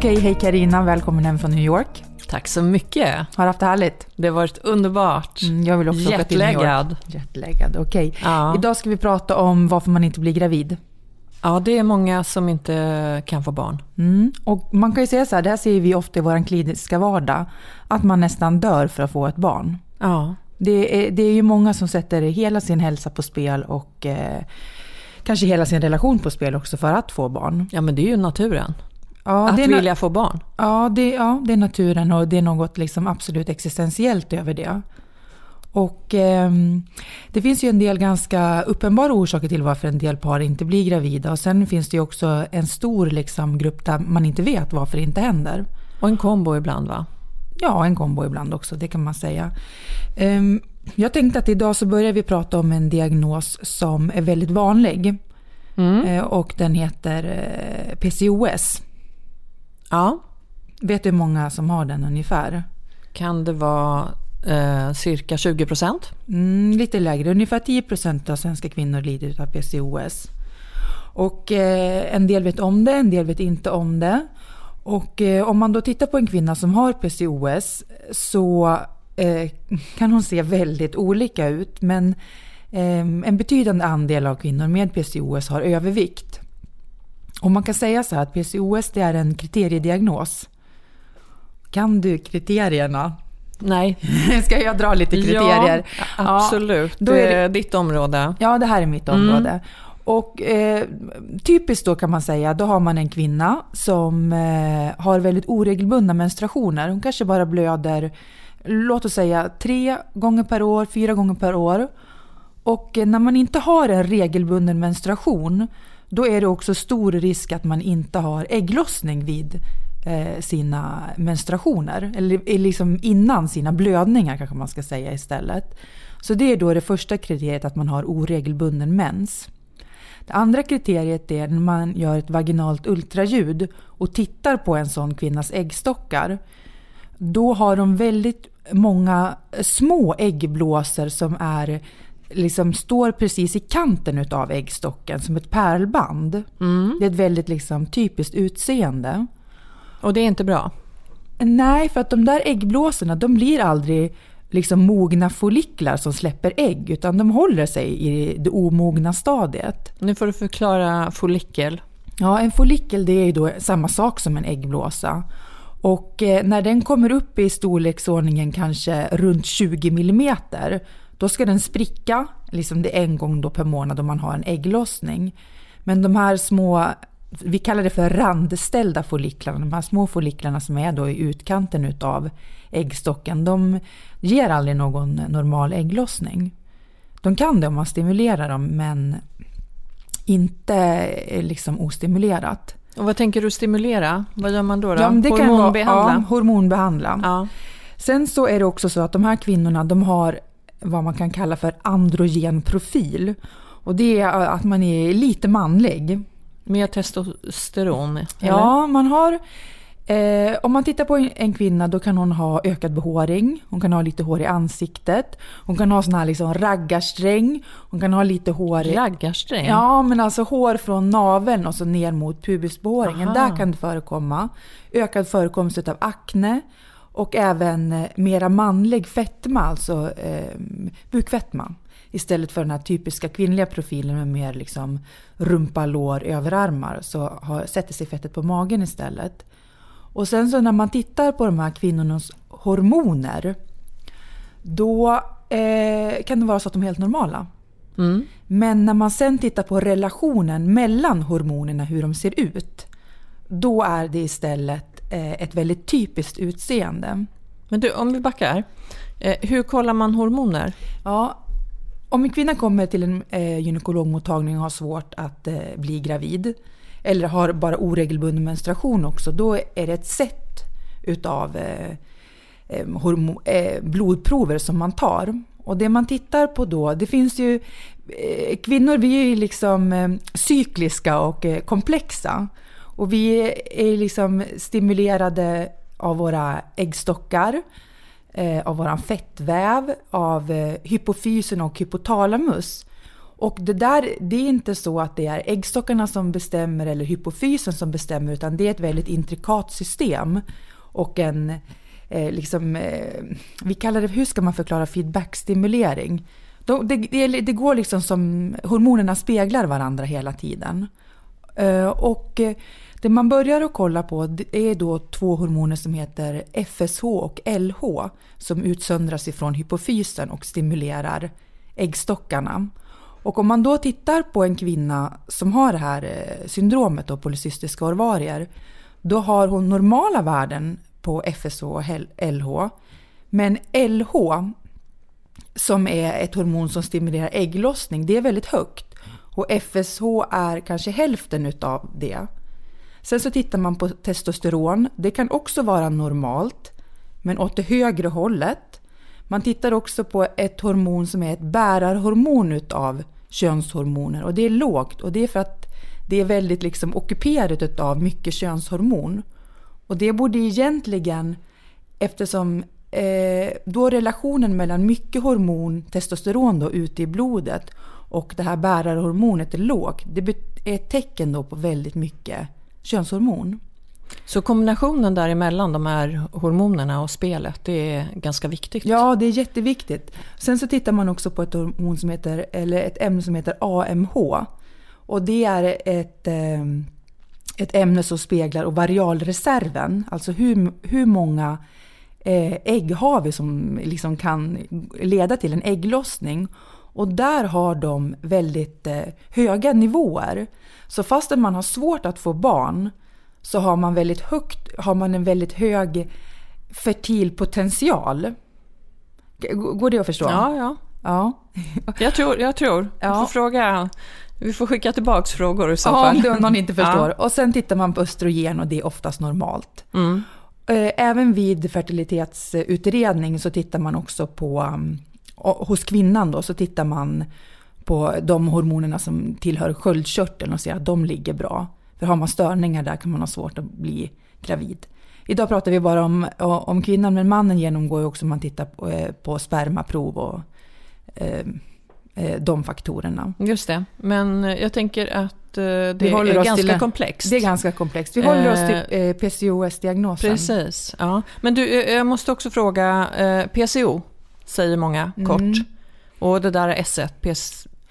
Okej, hej Karina, välkommen hem från New York. Tack så mycket. Har du haft det härligt? Det har varit underbart. Mm, jag vill också åka till New York. Jetlaggad. okej. Okay. Ja. Idag ska vi prata om varför man inte blir gravid. Ja, det är många som inte kan få barn. Mm. Och man kan ju säga så här, det här ser vi ofta i vår kliniska vardag, att man nästan dör för att få ett barn. Ja. Det är, det är ju många som sätter hela sin hälsa på spel och eh, kanske hela sin relation på spel också för att få barn. Ja, men det är ju naturen. Ja, att det vilja få barn? Ja det, ja, det är naturen och det är något liksom absolut existentiellt över det. Och eh, det finns ju en del ganska uppenbara orsaker till varför en del par inte blir gravida. Och sen finns det ju också en stor liksom, grupp där man inte vet varför det inte händer. Och en kombo ibland va? Ja, en kombo ibland också, det kan man säga. Eh, jag tänkte att idag så börjar vi prata om en diagnos som är väldigt vanlig. Mm. Eh, och den heter eh, PCOS. Ja. Vet du hur många som har den ungefär? Kan det vara eh, cirka 20 procent? Mm, lite lägre, ungefär 10 procent av svenska kvinnor lider av PCOS. Och eh, en del vet om det, en del vet inte om det. Och eh, om man då tittar på en kvinna som har PCOS så eh, kan hon se väldigt olika ut. Men eh, en betydande andel av kvinnor med PCOS har övervikt. Och man kan säga så här att PCOS det är en kriteriediagnos. Kan du kriterierna? Nej. Ska jag dra lite kriterier? Ja, absolut. Ja, det är ditt område. Ja, det här är mitt område. Mm. Och eh, typiskt då kan man säga, då har man en kvinna som eh, har väldigt oregelbundna menstruationer. Hon kanske bara blöder, låt oss säga tre gånger per år, fyra gånger per år. Och eh, när man inte har en regelbunden menstruation då är det också stor risk att man inte har ägglossning vid eh, sina menstruationer. Eller eh, liksom innan sina blödningar kanske man ska säga istället. Så det är då det första kriteriet att man har oregelbunden mens. Det andra kriteriet är när man gör ett vaginalt ultraljud och tittar på en sån kvinnas äggstockar. Då har de väldigt många små äggblåsor som är liksom står precis i kanten utav äggstocken som ett pärlband. Mm. Det är ett väldigt liksom, typiskt utseende. Och det är inte bra? Nej, för att de där äggblåsorna de blir aldrig liksom mogna folliklar som släpper ägg, utan de håller sig i det omogna stadiet. Nu får du förklara follikel. Ja, en follikel det är då samma sak som en äggblåsa. Och eh, när den kommer upp i storleksordningen kanske runt 20 millimeter då ska den spricka liksom det är en gång då per månad då man har en ägglossning. Men de här små, vi kallar det för randställda folliklarna, de här små folliklarna som är då i utkanten utav äggstocken, de ger aldrig någon normal ägglossning. De kan det om man stimulerar dem, men inte liksom ostimulerat. Och vad tänker du stimulera? Vad gör man då? då? Ja, det hormonbehandla? Kan vara, ja, hormonbehandla. Ja. Sen så är det också så att de här kvinnorna, de har vad man kan kalla för androgen profil. Och det är att man är lite manlig. Med testosteron? Eller? Ja, man har... Eh, om man tittar på en kvinna då kan hon ha ökad behåring, hon kan ha lite hår i ansiktet, hon kan ha sån här liksom raggarsträng, hon kan ha lite hår... I, raggarsträng? Ja, men alltså hår från naveln och så ner mot pubisbehåringen. Aha. Där kan det förekomma. Ökad förekomst av akne och även eh, mera manlig fetma, alltså eh, bukfetma. Istället för den här typiska kvinnliga profilen med mer liksom rumpa, lår, överarmar så har, sätter sig fettet på magen istället. Och sen så när man tittar på de här kvinnornas hormoner då eh, kan det vara så att de är helt normala. Mm. Men när man sen tittar på relationen mellan hormonerna, hur de ser ut, då är det istället ett väldigt typiskt utseende. Men du, om vi backar. Eh, hur kollar man hormoner? Ja, om en kvinna kommer till en eh, gynekologmottagning och har svårt att bli gravid eller har bara oregelbunden menstruation också, då är det ett sätt utav blodprover som man tar. Och det man tittar på då, det finns ju... Kvinnor vi är ju liksom cykliska och komplexa. Och vi är liksom stimulerade av våra äggstockar, eh, av våran fettväv, av eh, hypofysen och hypotalamus. Och det där, det är inte så att det är äggstockarna som bestämmer eller hypofysen som bestämmer utan det är ett väldigt intrikat system. Och en, eh, liksom, eh, vi kallar det, hur ska man förklara feedbackstimulering? De, det, det, det, går liksom som, hormonerna speglar varandra hela tiden. Eh, och det man börjar att kolla på är då två hormoner som heter FSH och LH som utsöndras ifrån hypofysen och stimulerar äggstockarna. Och om man då tittar på en kvinna som har det här eh, syndromet, då, polycystiska ovarier, då har hon normala värden på FSH och LH. Men LH, som är ett hormon som stimulerar ägglossning, det är väldigt högt. Och FSH är kanske hälften utav det. Sen så tittar man på testosteron. Det kan också vara normalt, men åt det högre hållet. Man tittar också på ett hormon som är ett bärarhormon utav könshormoner och det är lågt och det är för att det är väldigt liksom ockuperat utav mycket könshormon. Och det borde egentligen, eftersom eh, då relationen mellan mycket hormon, testosteron då, ute i blodet och det här bärarhormonet är lågt, det är ett tecken då på väldigt mycket könshormon. Så kombinationen däremellan, de här hormonerna och spelet, det är ganska viktigt? Ja, det är jätteviktigt. Sen så tittar man också på ett, hormon som heter, eller ett ämne som heter AMH. Och det är ett, eh, ett ämne som speglar ovarialreserven, alltså hur, hur många eh, ägg har vi som liksom kan leda till en ägglossning. Och där har de väldigt eh, höga nivåer. Så fastän man har svårt att få barn så har man, väldigt högt, har man en väldigt hög fertil potential. Går det att förstå? Ja, ja. ja. Jag tror. Jag tror. Ja. Får fråga, vi får skicka tillbaka frågor i så ja, fall. om någon inte förstår. Ja. Och sen tittar man på östrogen och det är oftast normalt. Mm. Eh, även vid fertilitetsutredning så tittar man också på, mm, hos kvinnan då, så tittar man på de hormonerna som tillhör sköldkörteln och ser att de ligger bra. För har man störningar där kan man ha svårt att bli gravid. Idag pratar vi bara om, om kvinnan, men mannen genomgår ju också om man tittar på, eh, på spermaprov och eh, eh, de faktorerna. Just det, men jag tänker att det är ganska till, komplext. Det är ganska komplext. Vi håller oss till PCOS-diagnosen. Precis. Ja. Men du, jag måste också fråga, PCO säger många kort. Mm. Och det där är S1,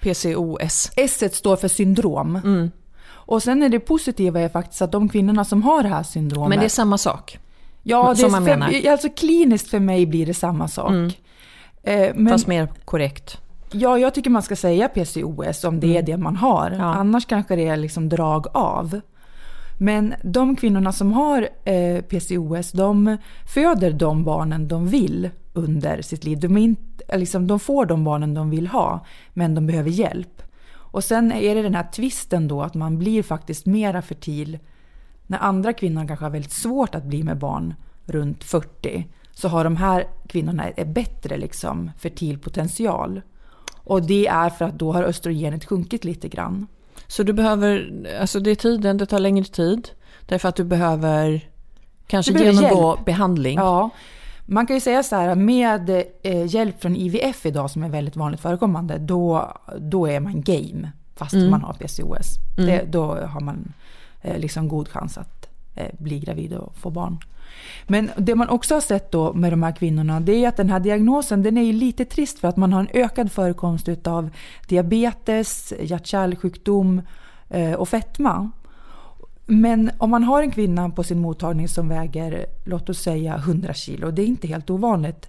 PCOS. S står för syndrom. Mm. Och sen är det positiva är faktiskt att de kvinnorna som har det här syndromet... Men det är samma sak? Ja, det är för, alltså kliniskt för mig blir det samma sak. Mm. Eh, men, Fast mer korrekt? Ja, jag tycker man ska säga PCOS om det är Mm. det man har. Ja. Annars kanske det är liksom drag av. Men de kvinnorna som har eh, PCOS, de föder de barnen de vill under sitt liv. De, inte, liksom, de får de barnen de vill ha, men de behöver hjälp. Och sen är det den här twisten då att man blir faktiskt mera fertil när andra kvinnor kanske har väldigt svårt att bli med barn runt 40 så har de här kvinnorna en bättre liksom, fertil potential. Och det är för att då har östrogenet sjunkit lite grann. Så du behöver, alltså det är tiden, det tar längre tid. Därför att du behöver kanske Du behöver genomgå hjälp. behandling. Ja, man kan ju säga så här med eh, hjälp från IVF idag som är väldigt vanligt förekommande, då, då är man game fast Mm. man har PCOS. Det, då har man eh, liksom god chans att eh, bli gravid och få barn. Men det man också har sett då med de här kvinnorna, det är att den här diagnosen, den är ju lite trist för att man har en ökad förekomst utav diabetes, hjärt-kärlsjukdom och fetma. Men om man har en kvinna på sin mottagning som väger, låt oss säga 100 kilo, det är inte helt ovanligt.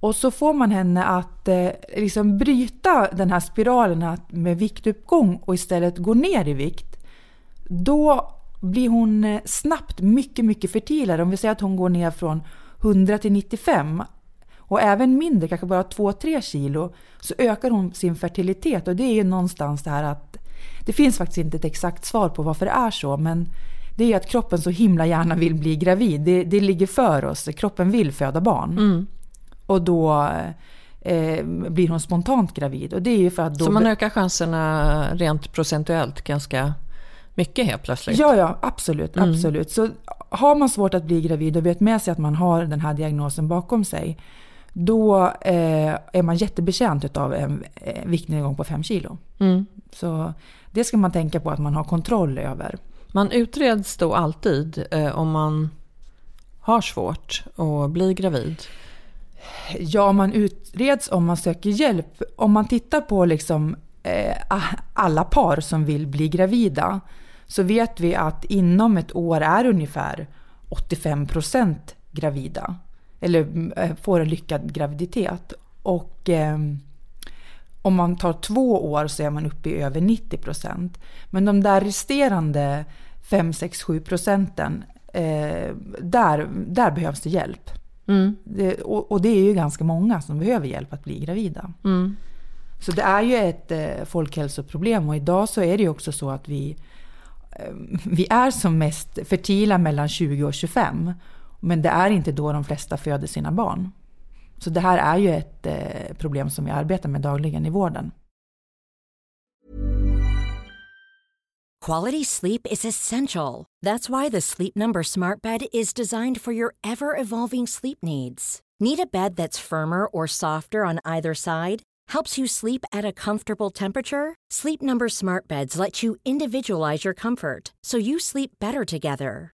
Och så får man henne att eh, liksom bryta den här spiralen med viktuppgång och istället gå ner i vikt. Då blir hon eh, snabbt mycket, mycket fertilare. Om vi säger att hon går ner från 100 till 95 och även mindre, kanske bara 2-3 kilo, så ökar hon sin fertilitet. Och det är ju någonstans det här att det finns faktiskt inte ett exakt svar på varför det är så, men det är att kroppen så himla gärna vill bli gravid. Det, det ligger för oss, kroppen vill föda barn. Mm. Och då eh, blir hon spontant gravid. Och det är ju för att då... Så man ökar chanserna rent procentuellt ganska mycket helt plötsligt. Ja, ja, absolut, Mm. absolut. Så har man svårt att bli gravid och vet med sig att man har den här diagnosen bakom sig, då eh, är man jättebetjänt av en eh, viktnedgång på 5 kilo. Mm. Så det ska man tänka på att man har kontroll över. Man utreds då alltid eh, om man har svårt att bli gravid. Ja, man utreds om man söker hjälp. Om man tittar på liksom, eh, alla par som vill bli gravida så vet vi att inom ett år är ungefär 85 procent gravida. Eller eh, får en lyckad graviditet. Och eh, om man tar två år så är man uppe i över 90 procent. Men de där resterande 5, 6, 7 procenten, eh, där, där behövs det hjälp. Mm. Det, och, och det är ju ganska många som behöver hjälp att bli gravida. Mm. Så det är ju ett eh, folkhälsoproblem och idag så är det ju också så att vi, eh, vi är som mest fertila mellan 20 och 25. Men det är inte då de flesta föder sina barn. Så det här är ju ett eh, problem som vi arbetar med dagligen i vården. Quality sleep is essential. That's why the Sleep Number Smart Bed is designed for your ever evolving sleep needs. Need a bed that's firmer or softer on either side? Helps you sleep at a comfortable temperature? Sleep Number Smart Beds let you individualize your comfort so you sleep better together.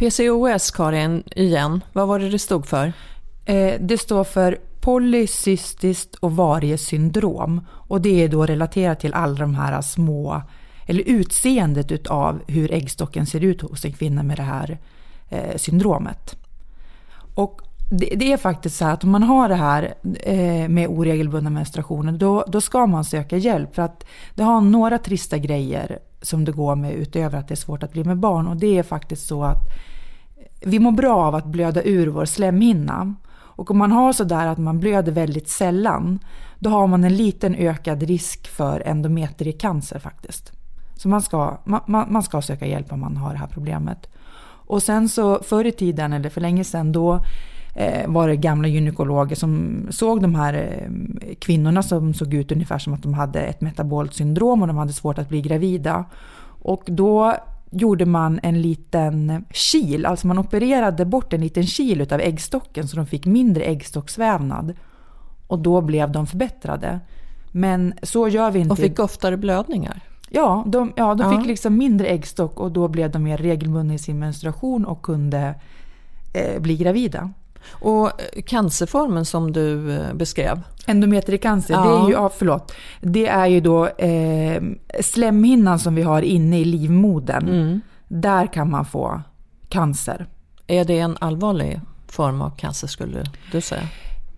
PCOS, Karin, igen. Vad var det det stod för? Eh, det står för polycystiskt ovariesyndrom och det är då relaterat till alla de här små, eller utseendet utav hur äggstocken ser ut hos en kvinna med det här eh, syndromet. Och det, det är faktiskt så här att om man har det här eh, med oregelbundna menstruationer då, då ska man söka hjälp för att det har några trista grejer som det går med utöver att det är svårt att bli med barn och det är faktiskt så att vi mår bra av att blöda ur vår slemhinna. Och om man har sådär att man blöder väldigt sällan, då har man en liten ökad risk för endometriecancer faktiskt. Så man ska, man, man ska söka hjälp om man har det här problemet. Och sen så förr i tiden, eller för länge sedan, då var det gamla gynekologer som såg de här eh, kvinnorna som såg ut ungefär som att de hade ett metabolt syndrom och de hade svårt att bli gravida. Och då gjorde man en liten kil, alltså man opererade bort en liten kil av äggstocken så de fick mindre äggstocksvävnad. Och då blev de förbättrade. Men så gör vi inte. Och fick oftare blödningar? Ja, de, ja, de ja. fick liksom mindre äggstock och då blev de mer regelbundna i sin menstruation och kunde eh, bli gravida. Och eh, cancerformen som du eh, beskrev? Endometriecancer, ja. det är ju, ja, förlåt. Det är ju då eh, slemhinnan som vi har inne i livmodern. Mm. Där kan man få cancer. Är det en allvarlig form av cancer skulle du säga?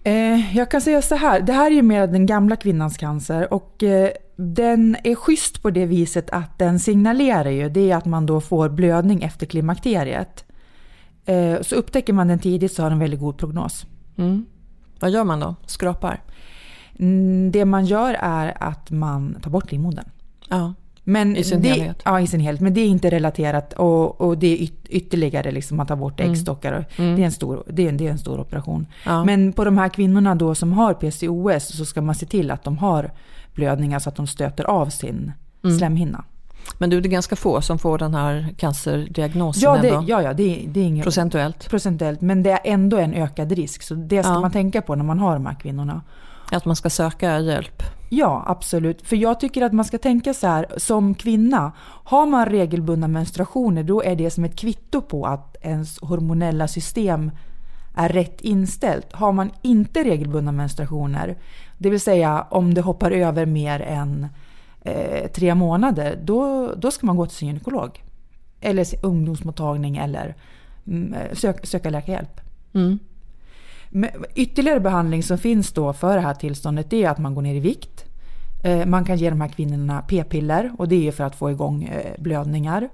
Eh, jag kan säga så här, det här är ju mer den gamla kvinnans cancer och eh, den är schysst på det viset att den signalerar ju, det är att man då får blödning efter klimakteriet. Eh, så upptäcker man den tidigt så har den väldigt god prognos. Mm. Vad gör man då? Skrapar? Mm, det man gör är att man tar bort livmodern. Ja. Men I sin det, helhet? Ja, i sin helhet. Men det är inte relaterat och, och det är ytterligare liksom att ta bort mm. äggstockar. Mm. Det, är en stor, det, är, det är en stor operation. Ja. Men på de här kvinnorna då som har PCOS så ska man se till att de har blödningar så att de stöter av sin mm. slemhinna. Men du, det är ganska få som får den här cancerdiagnosen ja, det, ändå? Ja, ja det, det är inget, procentuellt? Procentuellt, men det är ändå en ökad risk. Så det ska ja. man tänka på när man har de här kvinnorna. Att man ska söka hjälp? Ja, absolut. För jag tycker att man ska tänka så här, som kvinna, har man regelbundna menstruationer då är det som ett kvitto på att ens hormonella system är rätt inställt. Har man inte regelbundna menstruationer, det vill säga om det hoppar över mer än eh, tre månader, då, då ska man gå till sin gynekolog. Eller sin ungdomsmottagning eller mm, sök, söka läkarhjälp. Mm. Ytterligare behandling som finns då för det här tillståndet är att man går ner i vikt. Eh, man kan ge de här kvinnorna p-piller och det är för att få igång eh, blödningar.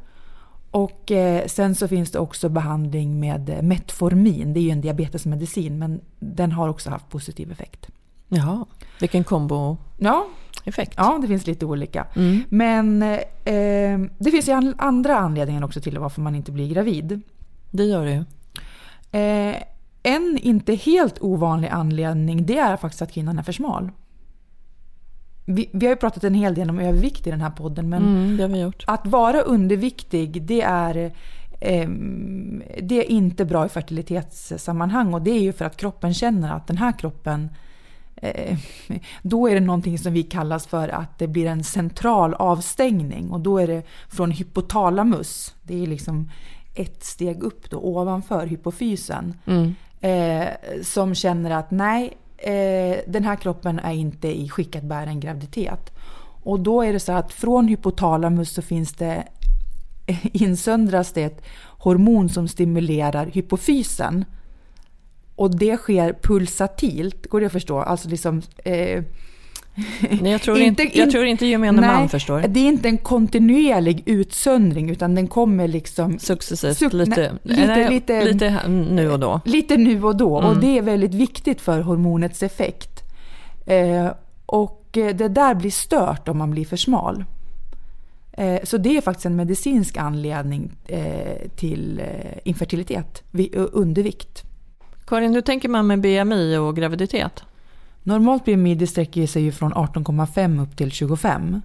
Och eh, sen så finns det också behandling med Metformin. Det är ju en diabetesmedicin men den har också haft positiv effekt. Jaha, vilken kombo ja. effekt. Ja, det finns lite olika. Mm. Men eh, det finns ju andra anledningar också till varför man inte blir gravid. Det gör det ju. Eh, en inte helt ovanlig anledning det är faktiskt att kvinnan är för smal. Vi, vi har ju pratat en hel del om övervikt i den här podden men mm, att vara underviktig det är, eh, det är inte bra i fertilitetssammanhang och det är ju för att kroppen känner att den här kroppen då är det någonting som vi kallas för att det blir en central avstängning och då är det från hypotalamus, det är liksom ett steg upp då ovanför hypofysen. Mm eh, som känner att nej, eh, den här kroppen är inte i skick att bära en graviditet. Och då är det så att från hypotalamus så finns det insöndras det ett hormon som stimulerar hypofysen. Och det sker pulsatilt, går det att förstå? Alltså liksom eh, Nej, jag, tror inte, inte, jag tror inte gemene nej, man förstår. Det är inte en kontinuerlig utsöndring utan den kommer liksom... Successivt, suck, lite, lite, nej, lite, lite, nu och då. Lite nu och då mm. och det är väldigt viktigt för hormonets effekt. Eh, och det där blir stört om man blir för smal. Eh, så det är faktiskt en medicinsk anledning eh, till eh, infertilitet, undervikt. Karin, hur tänker man med BMI och graviditet? Normalt BMI sträcker sig ju från 18,5 upp till 25.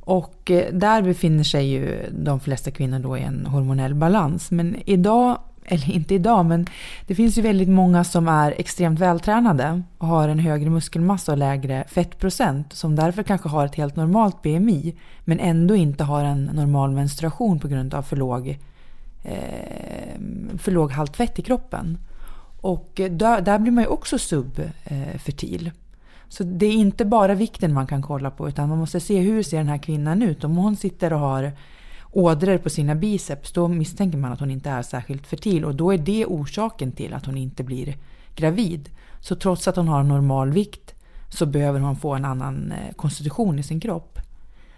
Och eh, där befinner sig ju de flesta kvinnor då i en hormonell balans. Men idag, eller inte idag, men det finns ju väldigt många som är extremt vältränade och har en högre muskelmassa och lägre fettprocent som därför kanske har ett helt normalt BMI men ändå inte har en normal menstruation på grund av för låg, eh, för låg halt fett i kroppen. Och eh, där, där blir man ju också subfertil. Eh, så det är inte bara vikten man kan kolla på utan man måste se hur ser den här kvinnan ut. Om hon sitter och har ådror på sina biceps då misstänker man att hon inte är särskilt fertil och då är det orsaken till att hon inte blir gravid. Så trots att hon har normal vikt så behöver hon få en annan eh, konstitution i sin kropp.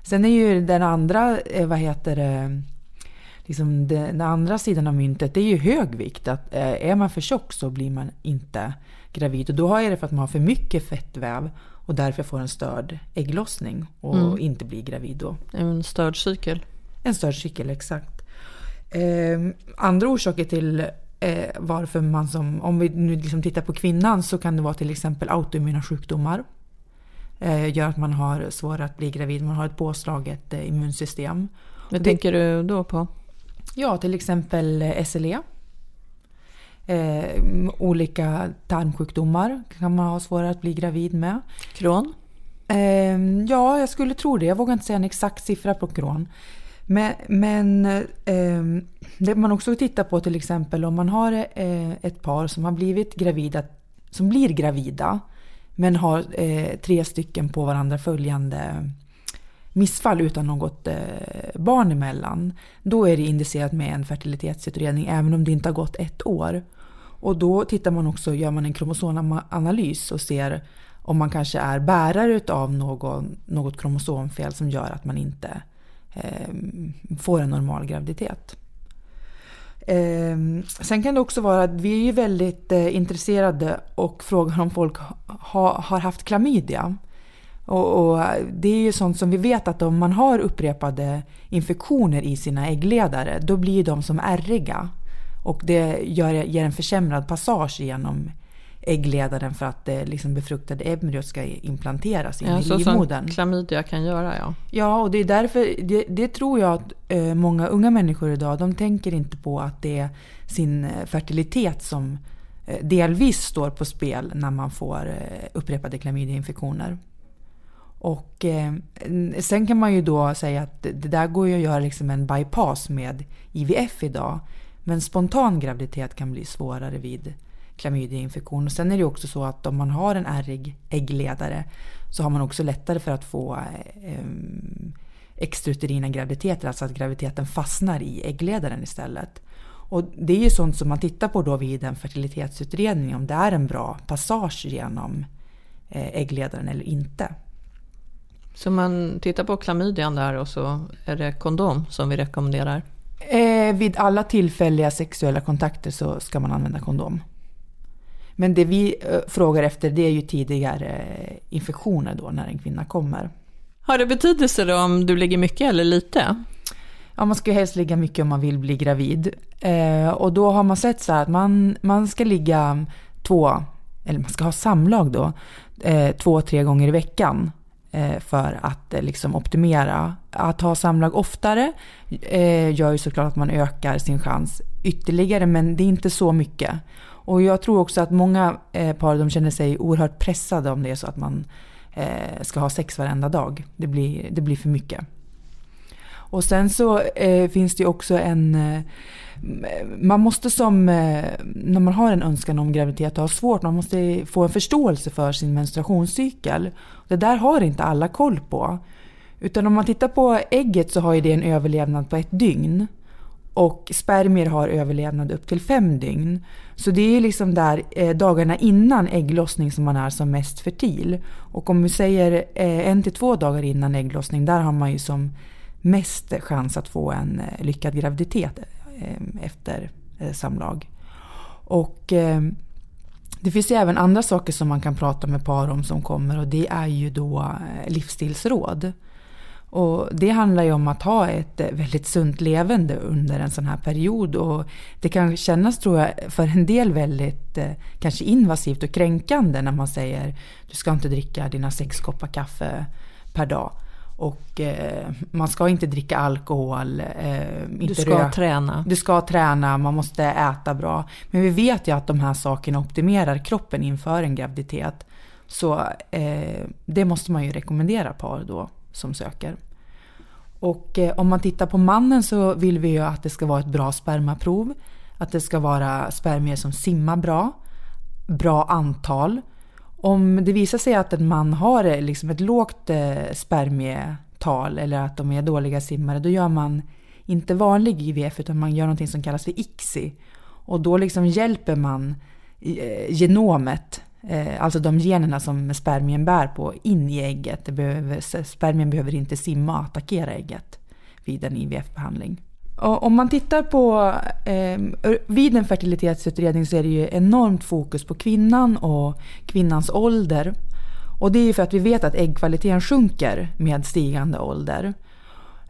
Sen är ju den andra, vad heter det, liksom den andra sidan av myntet, det är ju hög vikt. Att, eh, är man för tjock så blir man inte gravid. Och då är det för att man har för mycket fettväv och därför får en störd ägglossning och mm. inte blir gravid då. En störd cykel. En störd cykel, exakt. Eh, andra orsaker till eh, varför man som, om vi nu liksom tittar på kvinnan så kan det vara till exempel autoimmuna sjukdomar. Eh, gör att man har svårare att bli gravid, man har ett påslaget eh, immunsystem. Vad tänker du då på? Ja, till exempel SLE. Eh, olika tarmsjukdomar kan man ha svårare att bli gravid med. Kron? Eh, ja, jag skulle tro det. Jag vågar inte säga en exakt siffra på kron. Men, men eh, det man också tittar på till exempel om man har eh, ett par som har blivit gravida, som blir gravida men har eh, tre stycken på varandra följande missfall utan något eh, barn emellan. Då är det indicerat med en fertilitetsutredning även om det inte har gått ett år. Och då tittar man också, gör man en kromosomanalys och ser om man kanske är bärare av någon, något kromosomfel som gör att man inte eh, får en normal graviditet. Eh, sen kan det också vara att vi är ju väldigt eh, intresserade och frågar om folk ha, har haft klamydia. Och, och, det är ju sånt som vi vet att om man har upprepade infektioner i sina äggledare då blir de som ärriga. Och det gör, ger en försämrad passage genom äggledaren för att det liksom befruktade embryot ska implanteras in ja, i så livmodern. Som klamydia kan göra ja. Ja, och det är därför, det, det tror jag att eh, många unga människor idag, de tänker inte på att det är sin eh, fertilitet som eh, delvis står på spel när man får eh, upprepade klamydiainfektioner. Och eh, sen kan man ju då säga att det där går ju att göra liksom en bypass med IVF idag. Men spontan graviditet kan bli svårare vid klamydiainfektion. Och sen är det också så att om man har en ärrig äggledare så har man också lättare för att få eh, extrauterina graviditeter, alltså att graviditeten fastnar i äggledaren istället. Och det är ju sånt som man tittar på då vid en fertilitetsutredning, om det är en bra passage genom eh, äggledaren eller inte. Så man tittar på klamydian där och så är det kondom som vi rekommenderar? Eh, vid alla tillfälliga sexuella kontakter så ska man använda kondom. Men det vi eh, frågar efter det är ju tidigare eh, infektioner då när en kvinna kommer. Har det betydelse då om du ligger mycket eller lite? Ja, man ska ju helst ligga mycket om man vill bli gravid. Eh, och då har man sett så här att man, man ska ligga två, eller man ska ha samlag då, eh, två, tre gånger i veckan Eh, för att eh, liksom optimera. Att ha samlag oftare eh, gör ju såklart att man ökar sin chans ytterligare, men det är inte så mycket. Och jag tror också att många par de känner sig oerhört pressade om det är så att man ska ha sex varenda dag. Det blir, det blir för mycket. Och sen så eh, finns det ju också en... Eh, man måste som... Eh, när man har en önskan om graviditet ha svårt, man måste få en förståelse för sin menstruationscykel. Det där har inte alla koll på. Utan om man tittar på ägget så har ju det en överlevnad på ett dygn. Och spermier har överlevnad upp till fem dygn. Så det är ju liksom där eh, dagarna innan ägglossning som man är som mest fertil. Och om vi säger eh, en till två dagar innan ägglossning, där har man ju som mest chans att få en eh, lyckad graviditet eh, efter eh, samlag. Och det finns ju även andra saker som man kan prata med par om som kommer och det är ju då livsstilsråd. Och det handlar ju om att ha ett väldigt sunt levande under en sån här period. Och det kan kännas, tror jag, för en del väldigt kanske invasivt och kränkande när man säger du ska inte dricka dina sex koppar kaffe per dag. Och eh, man ska inte dricka alkohol. Eh, inte du ska röka. träna. Du ska träna, man måste äta bra. Men vi vet ju att de här sakerna optimerar kroppen inför en graviditet. Så eh, det måste man ju rekommendera par då som söker. Och eh, om man tittar på mannen så vill vi ju att det ska vara ett bra spermaprov. Att det ska vara spermier som simmar bra. Bra antal. Om det visar sig att en man har eh, liksom ett lågt eh, spermietal eller att de är dåliga simmare, då gör man inte vanlig IVF utan man gör något som kallas för ICSI. Och då liksom hjälper man eh, genomet alltså de generna som spermien bär på, in i ägget. Det behöver, spermien behöver inte simma och attackera ägget vid en IVF-behandling om man tittar på, eh, vid en fertilitetsutredning så är det ju enormt fokus på kvinnan och kvinnans ålder. Och det är ju för att vi vet att äggkvaliteten sjunker med stigande ålder.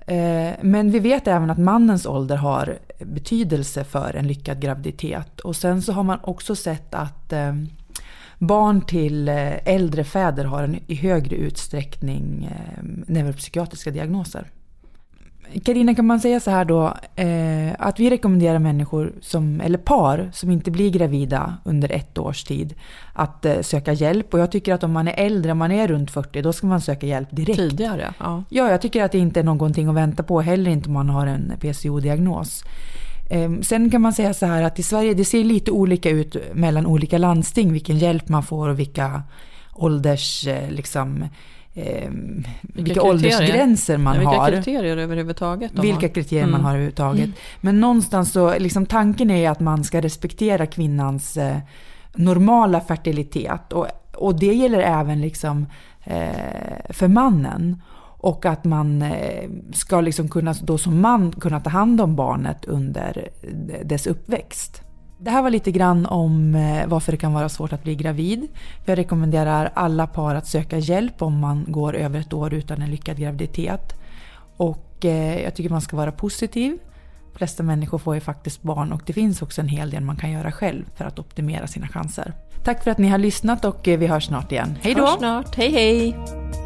Eh, men vi vet även att mannens ålder har betydelse för en lyckad graviditet. Och sen så har man också sett att eh, barn till eh, äldre fäder har en i högre utsträckning ehm, neuropsykiatriska diagnoser. Karina, kan man säga så här då, eh, att vi rekommenderar människor, som, eller par, som inte blir gravida under ett års tid, att eh, söka hjälp. Och jag tycker att om man är äldre, om man är runt 40, då ska man söka hjälp direkt. Tidigare? Ja. Ja, jag tycker att det inte är någonting att vänta på, heller inte om man har en PCO-diagnos. Eh, sen kan man säga så här att i Sverige, det ser lite olika ut mellan olika landsting, vilken hjälp man får och vilka ålders, eh, liksom, eh, vilka, vilka åldersgränser man vilka har. Vilka kriterier överhuvudtaget? Vilka kriterier mm. man har överhuvudtaget. Mm. Men någonstans så, liksom tanken är att man ska respektera kvinnans eh, normala fertilitet. Och, och det gäller även liksom, eh, för mannen. Och att man eh, ska liksom kunna, då som man kunna ta hand om barnet under dess uppväxt. Det här var lite grann om eh, varför det kan vara svårt att bli gravid. Jag rekommenderar alla par att söka hjälp om man går över ett år utan en lyckad graviditet. Och eh, jag tycker man ska vara positiv. De flesta människor får ju faktiskt barn och det finns också en hel del man kan göra själv för att optimera sina chanser. Tack för att ni har lyssnat och eh, vi hörs snart igen. Hej då! Hörs snart. Hej hej!